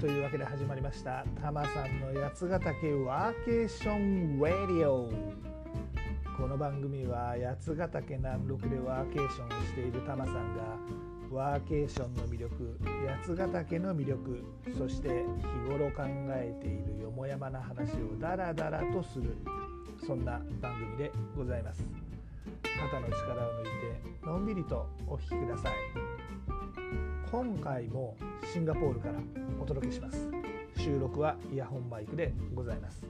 というわけで始まりました。タマさんの八ヶ岳ワーケーションラディオ。この番組は八ヶ岳南麓でワーケーションをしているタマさんがワーケーションの魅力八ヶ岳の魅力そして日頃考えているよもやまな話をダラダラとするそんな番組でございます。肩の力を抜いてのんびりとお聞きください。今回もシンガポールからお届けします収録はイヤホンマイクでございます。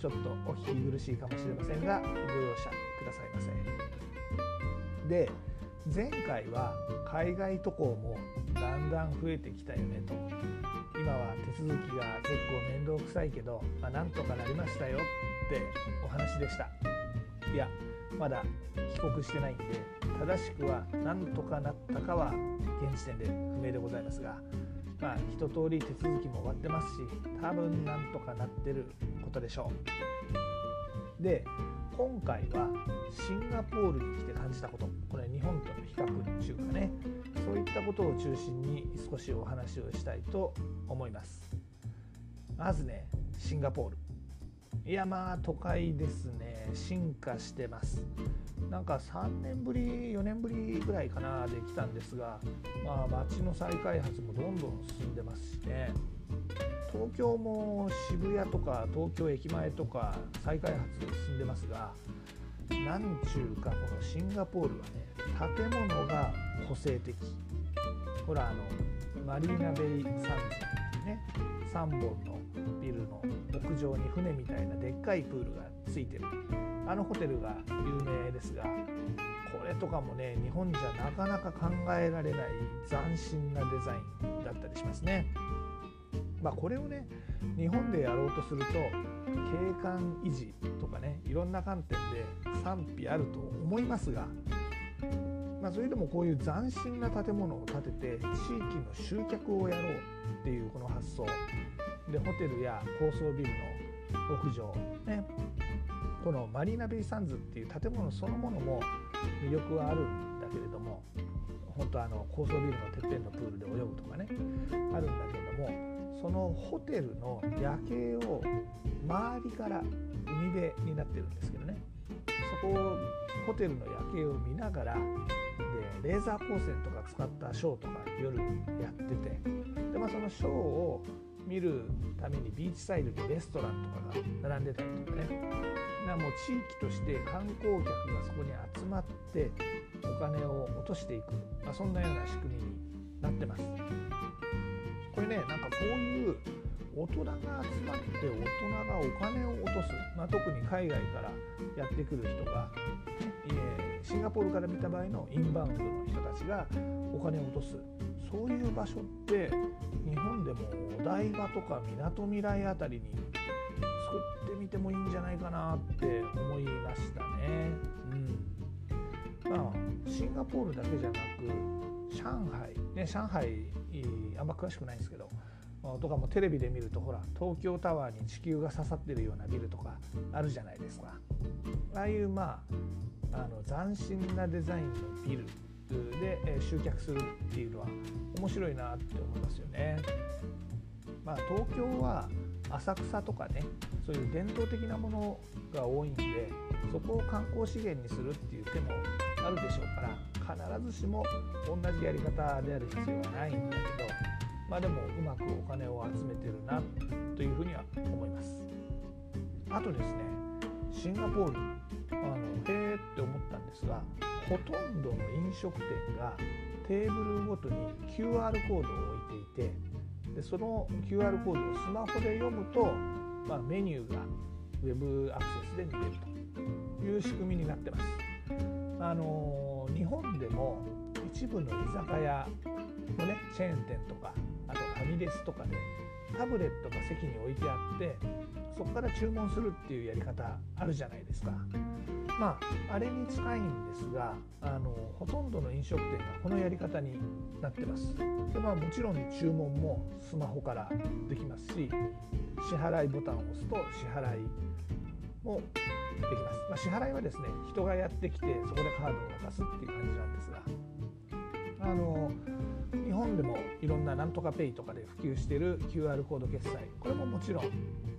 ちょっとお聞き苦しいかもしれませんがご容赦くださいませで前回は海外渡航もだんだん増えてきたよねと。今は手続きが結構面倒くさいけど、まあ、なんとかなりましたよってお話でした。いやまだ帰国してないんで正しくは何とかなったかは現時点で不明でございますがまあ一通り手続きも終わってますし多分なんとかなってることでしょう。で今回はシンガポールに来て感じたことこれ日本との比較っていうかねそういったことを中心に少しお話をしたいと思います。まずねシンガポール。いやまあ都会ですね。進化してます。なんか3年ぶり4年ぶりぐらいかなで来たんですがまあ街の再開発もどんどん進んでますしね。東京も渋谷とか東京駅前とか再開発進んでますがなんちゅうかこのシンガポールはね建物が個性的。ほらあのマリーナベイサンズね3本のビルの屋上に船みたいなでっかいプールがついてるあのホテルが有名ですがこれとかもね日本じゃなかなか考えられない斬新なデザインだったりしますね。まあ、これをね日本でやろうとすると景観維持とかねいろんな観点で賛否あると思いますが、まあ、それでもこういう斬新な建物を建てて地域の集客をやろうっていうこの発想でホテルや高層ビルの屋上ね。このマリーナベイサンズっていう建物そのものも魅力はあるんだけれども本当あの高層ビルのてっぺんのプールで泳ぐとかねあるんだけれどもそのホテルの夜景を周りから海辺になってるんですけどね。そこをホテルの夜景を見ながらでレーザー光線とか使ったショーとか夜やっててで、まあ、そのショーを見るためにビーチサイドにレストランとかが並んでたりとかねなもう地域として観光客がそこに集まってお金を落としていく、まあ、そんなような仕組みになってます。これねなんかこういう大人が集まって大人がお金を落とす、まあ、特に海外からやってくる人が、えー、シンガポールから見た場合のインバウンドの人たちがお金を落とすそういう場所って日本でもお台場とかみなとみらいあたりに作ってみてもいいんじゃないかなって思いましたね。うん、まあシンガポールだけじゃなく上海。ね上海あんま詳しくないんですけどとかもテレビで見るとほら東京タワーに地球が刺さってるようなビルとかあるじゃないですか。ああいうまああの斬新なデザインのビルで集客するっていうのは面白いなって思いますよね。まあ、東京は浅草とかねそういう伝統的なものが多いんでそこを観光資源にするっていう手もあるでしょうから必ずしも同じやり方である必要はないんだけどまあでもうまくお金を集めてるなというふうには思います。あとですねシンガポールあのへえって思ったんですがほとんどの飲食店がテーブルごとに QR コードを置いていてでその QR コードをスマホで読むと、まあ、メニューが Web アクセスで見れるという仕組みになってます。あの日本でも一部の居酒屋のねチェーン店とかあとファミレスとかでタブレットが席に置いてあってそこから注文するっていうやり方あるじゃないですか。まああれに近いんですがあのほとんどの飲食店がこのやり方になってます。でまあもちろん注文もスマホからできますし支払いボタンを押すと支払いもできます。まあ、支払いはですね人がやってきてそこでカードを渡すっていう感じなんですがあの日本でもいろんななんとかペイとかで普及している QR コード決済。これももちろん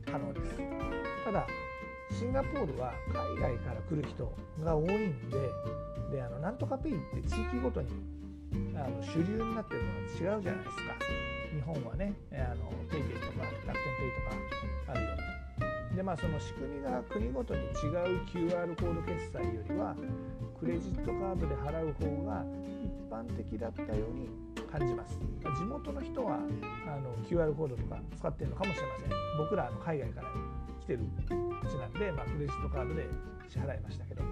可能です。ただシンガポールは海外から来る人が多いんでであのなんとかペイって地域ごとにあの主流になってるのが違うじゃないですか。日本はねあのペイペイとか楽天ペイとかあるように。でまあその仕組みが国ごとに違う QR コード決済よりはクレジットカードで払う方が般的だったように感じます。地元の人はあの QR コードとか使ってるのかもしれません。僕らの海外から来てるうちなんで、まあ、クレジットカードで支払いましたけど。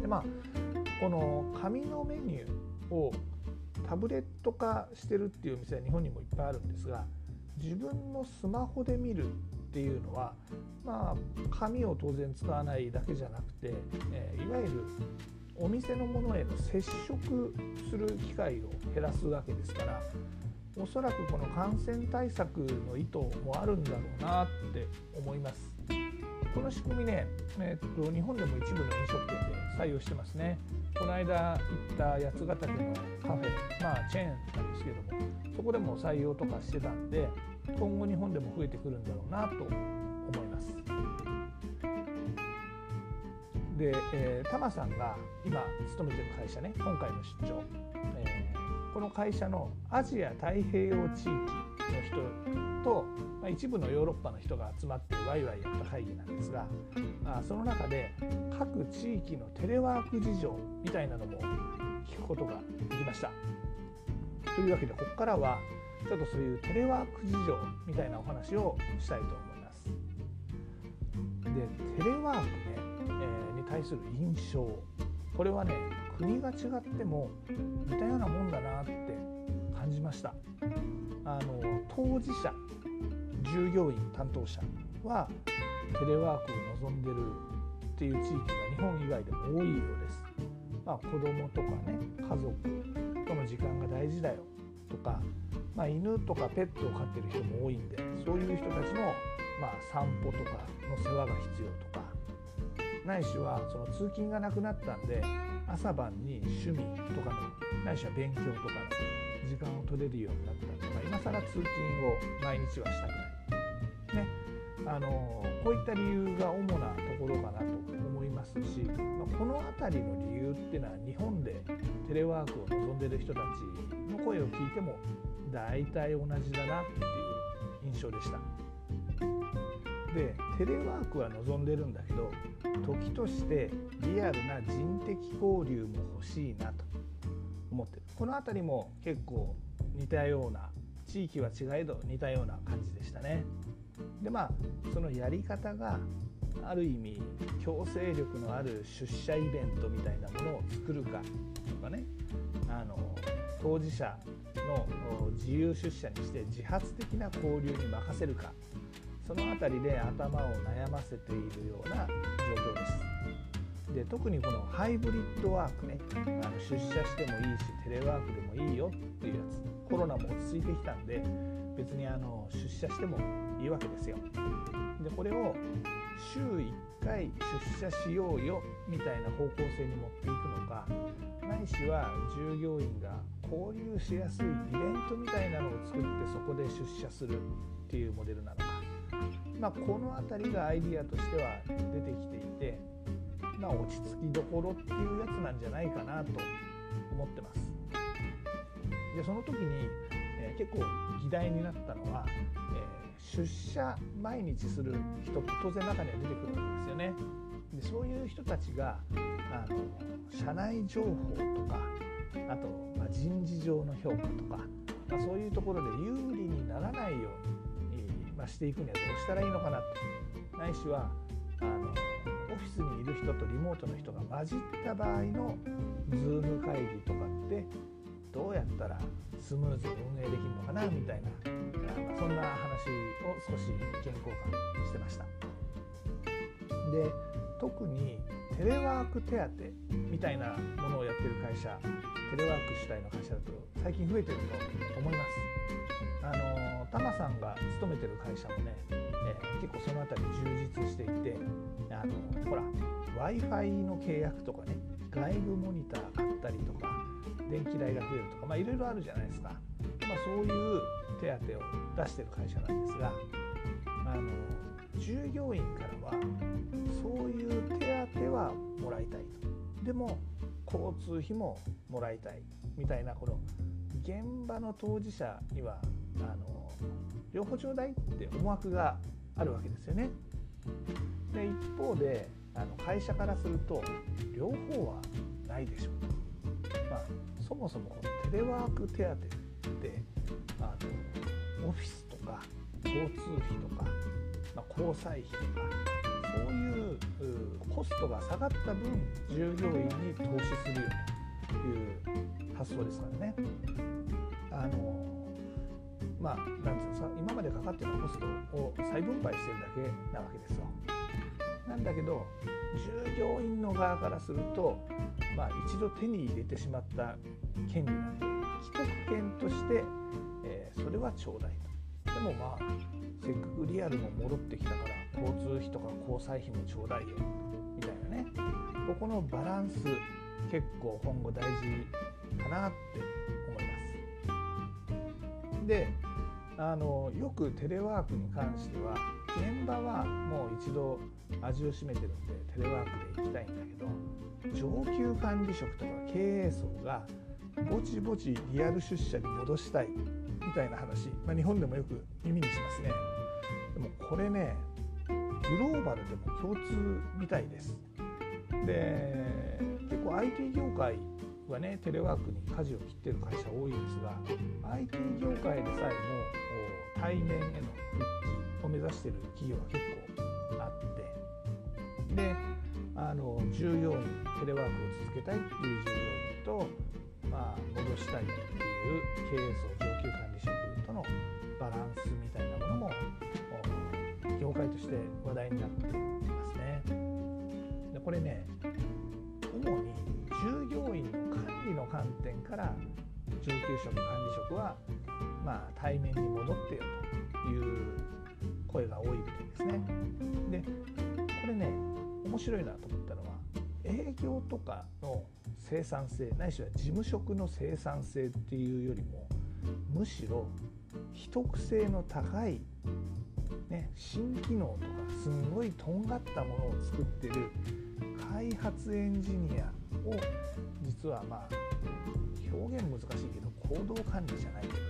でまあこの紙のメニューをタブレット化してるっていう店は日本にもいっぱいあるんですが自分のスマホで見るっていうのはまあ紙を当然使わないだけじゃなくて、えー、いわゆるお店のものへの接触する機会を減らすわけですからおそらくこの感染対策の意図もあるんだろうなって思います。この仕組みね、えっと、日本でも一部の飲食店で採用してますね。この間行った八ヶ岳のカフェ、まあチェーンなんですけども、そこでも採用とかしてたんで、今後日本でも増えてくるんだろうなと思います。で、えー、タマさんが今勤めてる会社ね、今回の出張、えー、この会社のアジア太平洋地域の人と、まあ、一部のヨーロッパの人が集まってワイワイやった会議なんですがあその中で各地域のテレワーク事情みたいなのも聞くことができました。というわけでここからはちょっとそういうテレワーク事情みたいなお話をしたいと思います。でテレワークね、対する印象これはね国が違っても似たようなもんだなって感じました。あの当事者従業員担当者はテレワークを望んでるっていう地域が日本以外でも多いようです。まあ、子供とかね家族との時間が大事だよとか、まあ、犬とかペットを飼ってる人も多いんでそういう人たちの、まあ、散歩とかの世話が必要とかないしはその通勤がなくなったんで朝晩に趣味とかのないしは勉強とかの時間を取れるようになったとか今更通勤を毎日はしたくない。ねあのこういった理由が主なところかなと思いますし、まあ、この辺りの理由っていうのは日本でテレワークを望んでる人たちの声を聞いても大体同じだなっていう印象でした。でテレワークは望んでるんだけど時としてリアルな人的交流も欲しいなと思ってる。この辺りも結構似たような地域は違えど似たような感じでしたね。でまあそのやり方がある意味強制力のある出社イベントみたいなものを作るかとかね。あの当事者の自由出社にして自発的な交流に任せるかその辺りで頭を悩ませているような状況です。で特にこのハイブリッドワークねあの出社してもいいしテレワークでもいいよっていうやつコロナも落ち着いてきたんで別にあの出社してもいいわけですよ。でこれを週1回出社しようよみたいな方向性に持っていくのかないしは従業員が交流しやすいイベントみたいなのを作ってそこで出社するっていうモデルなのか、まあ、この辺りがアイディアとしては出てきていて、まあ、落ち着きどころっていうやつなんじゃないかなと思ってます。でその時に、えー、結構議題になったのは、えー、出社毎日する人当然中には出てくるわけですよね。でそういう人たちがあの社内情報とかあと、まあ、人事上の評価とか、まあ、そういうところで有利にならないように、まあ、していくにはどうしたらいいのかなとないしはあのオフィスにいる人とリモートの人が混じった場合の Zoom 会議とかってどうやったらスムーズに運営できるのかなみたいな、そんな話を少し意見交換してました。で特にテレワーク手当みたいなものをやってる会社テレワーク主体の会社だと最近増えてると思います。あのタマさんが勤めてる会社もね、え、結構その辺り充実していてあのほら w i f i の契約とかね外部モニター買ったりとか電気代が増えるとか、まあ、いろいろあるじゃないですか、まあ、そういう手当を出してる会社なんですがあの従業員からはそういう手当はもらいたいとでも交通費ももらいたいみたいなこの現場の当事者にはあの両方ちょうだいって思惑があるわけですよね。で一方であの会社からすると両方はないでしょうまあ、そもそもこのテレワーク手当ってあのオフィスとか交通費とか、まあ、交際費とかそういうコストが下がった分従業員に投資するよという発想ですからね。あのまあ、なんうのさ今までかかってたコストを再分配してるだけなわけですよ。なんだけど従業員の側からすると、まあ、一度手に入れてしまった権利なんで既得権として、えー、それはちょうだいと。でもまあせっかくリアルも戻ってきたから交通費とか交際費もちょうだいよみたいなねここのバランス結構今後大事かなって思います。であのよくテレワークに関しては現場はもう一度味を占めてるんでテレワークで行きたいんだけど上級管理職とか経営層がぼちぼちリアル出社に戻したいみたいな話、まあ、日本でもよく耳にしますね。でもこれねグローバルでも共通みたいです。で結構 IT 業界はねテレワークに舵を切ってる会社多いんですが IT 業界でさえも対面への復帰を目指してる企業が結構あってであの従業員テレワークを続けたいっていう従業員と、まあ、戻したいっていう経営層上級管理職とのバランスみたいなものも業界として話題になっていますね。でこれね観点から上級職管理職は、まあ、対面に戻ってよという声が多いみたいですね。でこれね面白いなと思ったのは営業とかの生産性ないしは事務職の生産性っていうよりもむしろ秘匿性の高い、ね、新機能とかすんごいとんがったものを作ってる開発エンジニアを実はまあ表現難しいけど行動管理じゃないけどね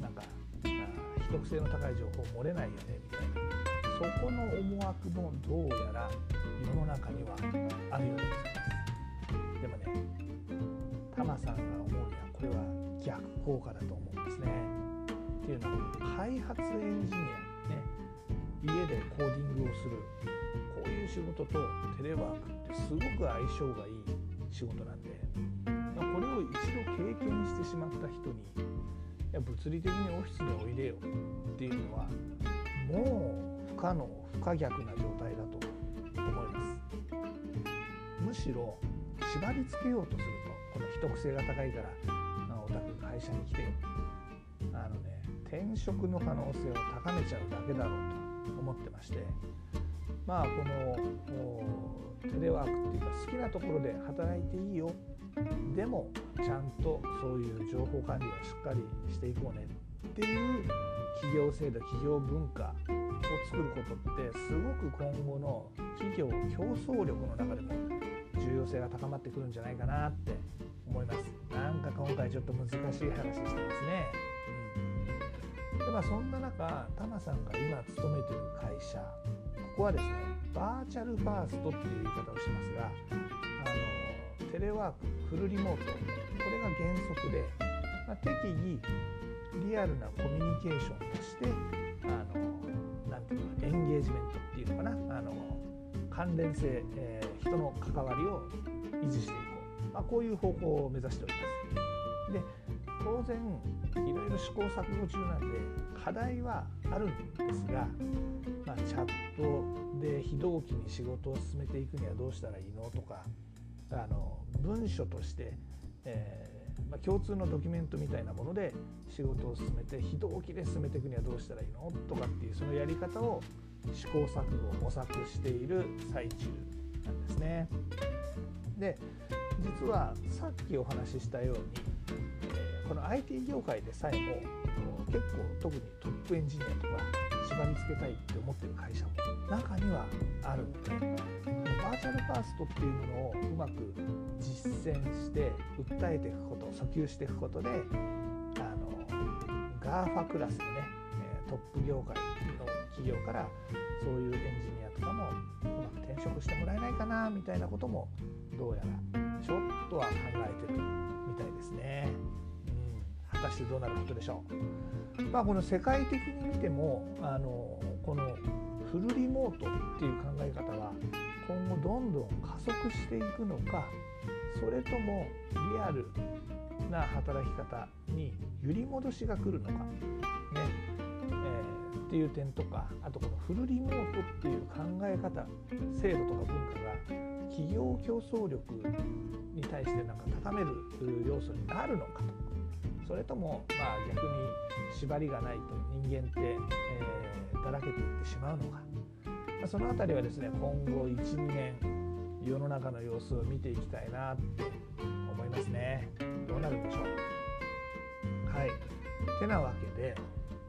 なんか秘匿性の高い情報漏れないよねみたいな。そこの思惑もどうやら世の中にはあるようでございます。でもねタマさんが思うにはこれは逆効果だと思うんですね。っていうのは開発エンジニアね。家でコーディングをするこういう仕事とテレワークってすごく相性がいい仕事なんでまこれを一度経験してしまった人にいや物理的にオフィスにおいでよっていうのはもう不可能不可逆な状態だと思います。むしろ縛り付けようとするとこの秘匿性が高いから、まあ、お宅会社に来てよあのね転職の可能性を高めちゃうだけだろうと思ってましてまあこのテレワークっていうか好きなところで働いていいよでもちゃんとそういう情報管理はしっかりしていこうねっていう企業制度企業文化を作ることってすごく今後の企業競争力の中でも重要性が高まってくるんじゃないかなって思います。なんか今回ちょっと難しい話してますね、うん、でまあそんな中タマさんが今勤めてる会社ここはですねバーチャルファーストっていう言い方をしますがレワークフルリモート。これが原則で、まあ、適宜リアルなコミュニケーションとしてあのなんていうかエンゲージメントっていうのかな。あの関連性、えー、人の関わりを維持していこう、まあ、こういう方向を目指しております。で当然いろいろ試行錯誤中なんで課題はあるんですが、まあ、チャットで非同期に仕事を進めていくにはどうしたらいいのとかあの文書として、えー、まあ、共通のドキュメントみたいなもので仕事を進めて非同期で進めていくにはどうしたらいいのとかっていうそのやり方を試行錯誤模索している最中なんですね。で実はさっきお話ししたように、え、この IT 業界でさえも結構特にトップエンジニアとか縛り付けたいって思ってる会社も中にはあるのでバーチャルファーストっていうものをうまく実践して訴えていくこと訴求していくことであの GAFA クラスのねトップ業界の企業からそういうエンジニアとかもうまく転職してもらえないかなみたいなこともどうやらちょっとは考えてるみたいですね。果たしてどうなることでしょう。まあ、この世界的に見てもあのこのフルリモートっていう考え方は今後どんどん加速していくのかそれともリアルな働き方に揺り戻しが来るのか、ねえー、っていう点とかあとこのフルリモートっていう考え方制度とか文化が企業競争力に対してなんか高める要素になるのかとかそれともまあ逆に縛りがないと人間って、えー、だらけていってしまうのか、まあ、その辺りはですね今後12年世の中の様子を見ていきたいなって思いますね。どうなるんでしょう。はい。てなわけで、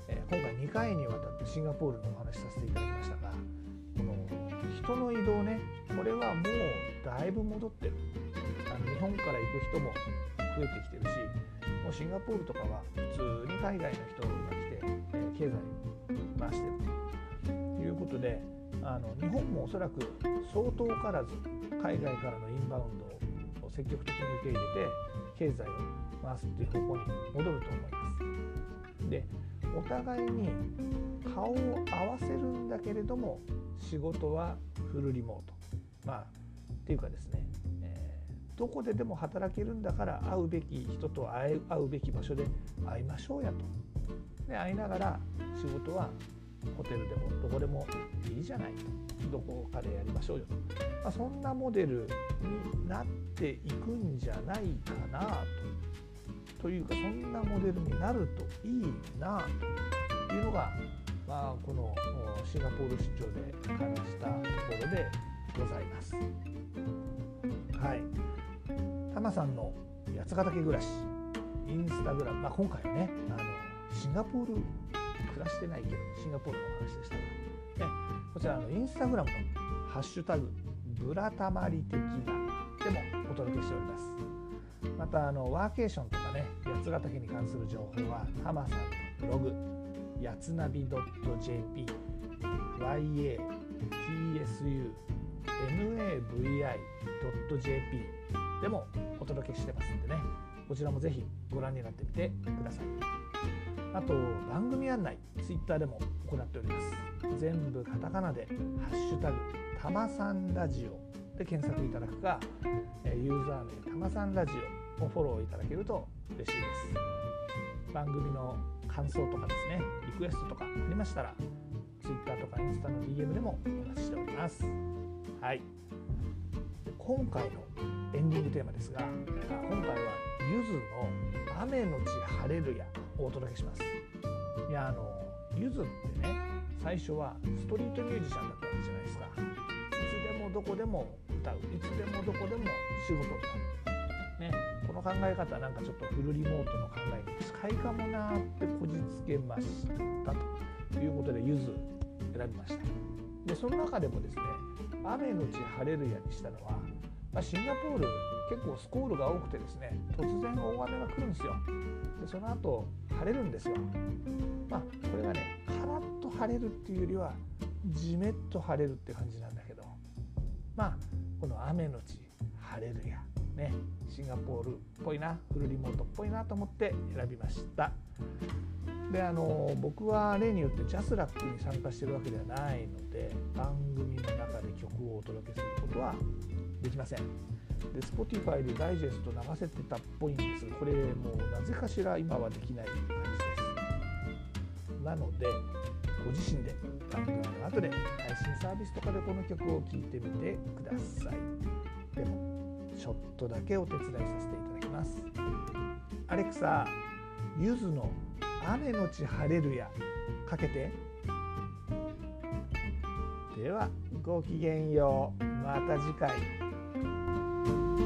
えー、今回2回にわたってシンガポールのお話しさせていただきましたがこの人の移動ねこれはもうだいぶ戻ってる。日本から行く人も増えてきてる。うシンガポールとかは普通に海外の人が来て、え、経済回してるということであの日本もおそらく相当からず海外からのインバウンドを積極的に受け入れて経済を回すっていう方向に戻ると思います。でお互いに顔を合わせるんだけれども仕事はフルリモートまあっていうかですね、どこででも働けるんだから会うべき人と会う会うべき場所で会いましょうやと。で会いながら仕事はホテルでもどこでもいいじゃないとどこかでやりましょうよと、まあ、そんなモデルになっていくんじゃないかなとというかそんなモデルになるといいなというのが、まあ、このシンガポール出張で感じたところでございます。はい。タマさんの八ヶ岳暮らし、インスタグラム、まあ、今回はね、あのシンガポール暮らしてないけど、シンガポールのお話でしたが、ね、こちらのインスタグラムのハッシュタグ、ブラタマリ的なでもお届けしております。またあのワーケーションとかね八ヶ岳に関する情報はタマさんのブログやつなび .jp yatsu navi.jp でもお届けしてますんでね。こちらもぜひご覧になってみてください。あと番組案内 Twitter でも行っております。全部カタカナで「ハッシュタグたまさんラジオ」で検索いただくかユーザー名たまさんラジオをフォローいただけると嬉しいです。番組の感想とかですねリクエストとかありましたら Twitter とかインスタの DM でもお待ちしております。はい。今回のエンディングテーマですが今回はゆずの「雨のち晴れるや」をお届けします。いやあのゆずってね最初はストリートミュージシャンだったわけじゃないですか。いつでもどこでも歌う。いつでもどこでも仕事になる。ね。この考え方なんかちょっとフルリモートの考えに近いかもなってこじつけましたということでゆず選びました。でその中でもですね雨のち晴れるやにしたのは、まあ、シンガポール結構スコールが多くてですね突然大雨が来るんですよ。でその後晴れるんですよ。まあこれがねカラッと晴れるっていうよりはじめっと晴れるって感じなんだけど。まあこの雨のち晴れるやねシンガポールっぽいなフルリモートっぽいなと思って選びました。であの僕は例によってジャスラックに参加してるわけではないので番組の中で曲をお届けすることはできません。で Spotify でダイジェスト流せてたっぽいんですがこれもうなぜかしら今はできない感じです。なのでご自身で番組の後で配信サービスとかでこの曲を聴いてみてください。でもちょっとだけお手伝いさせていただきます。アレクサゆずの雨のち晴れるやかけて。ではごきげんよう。また次回。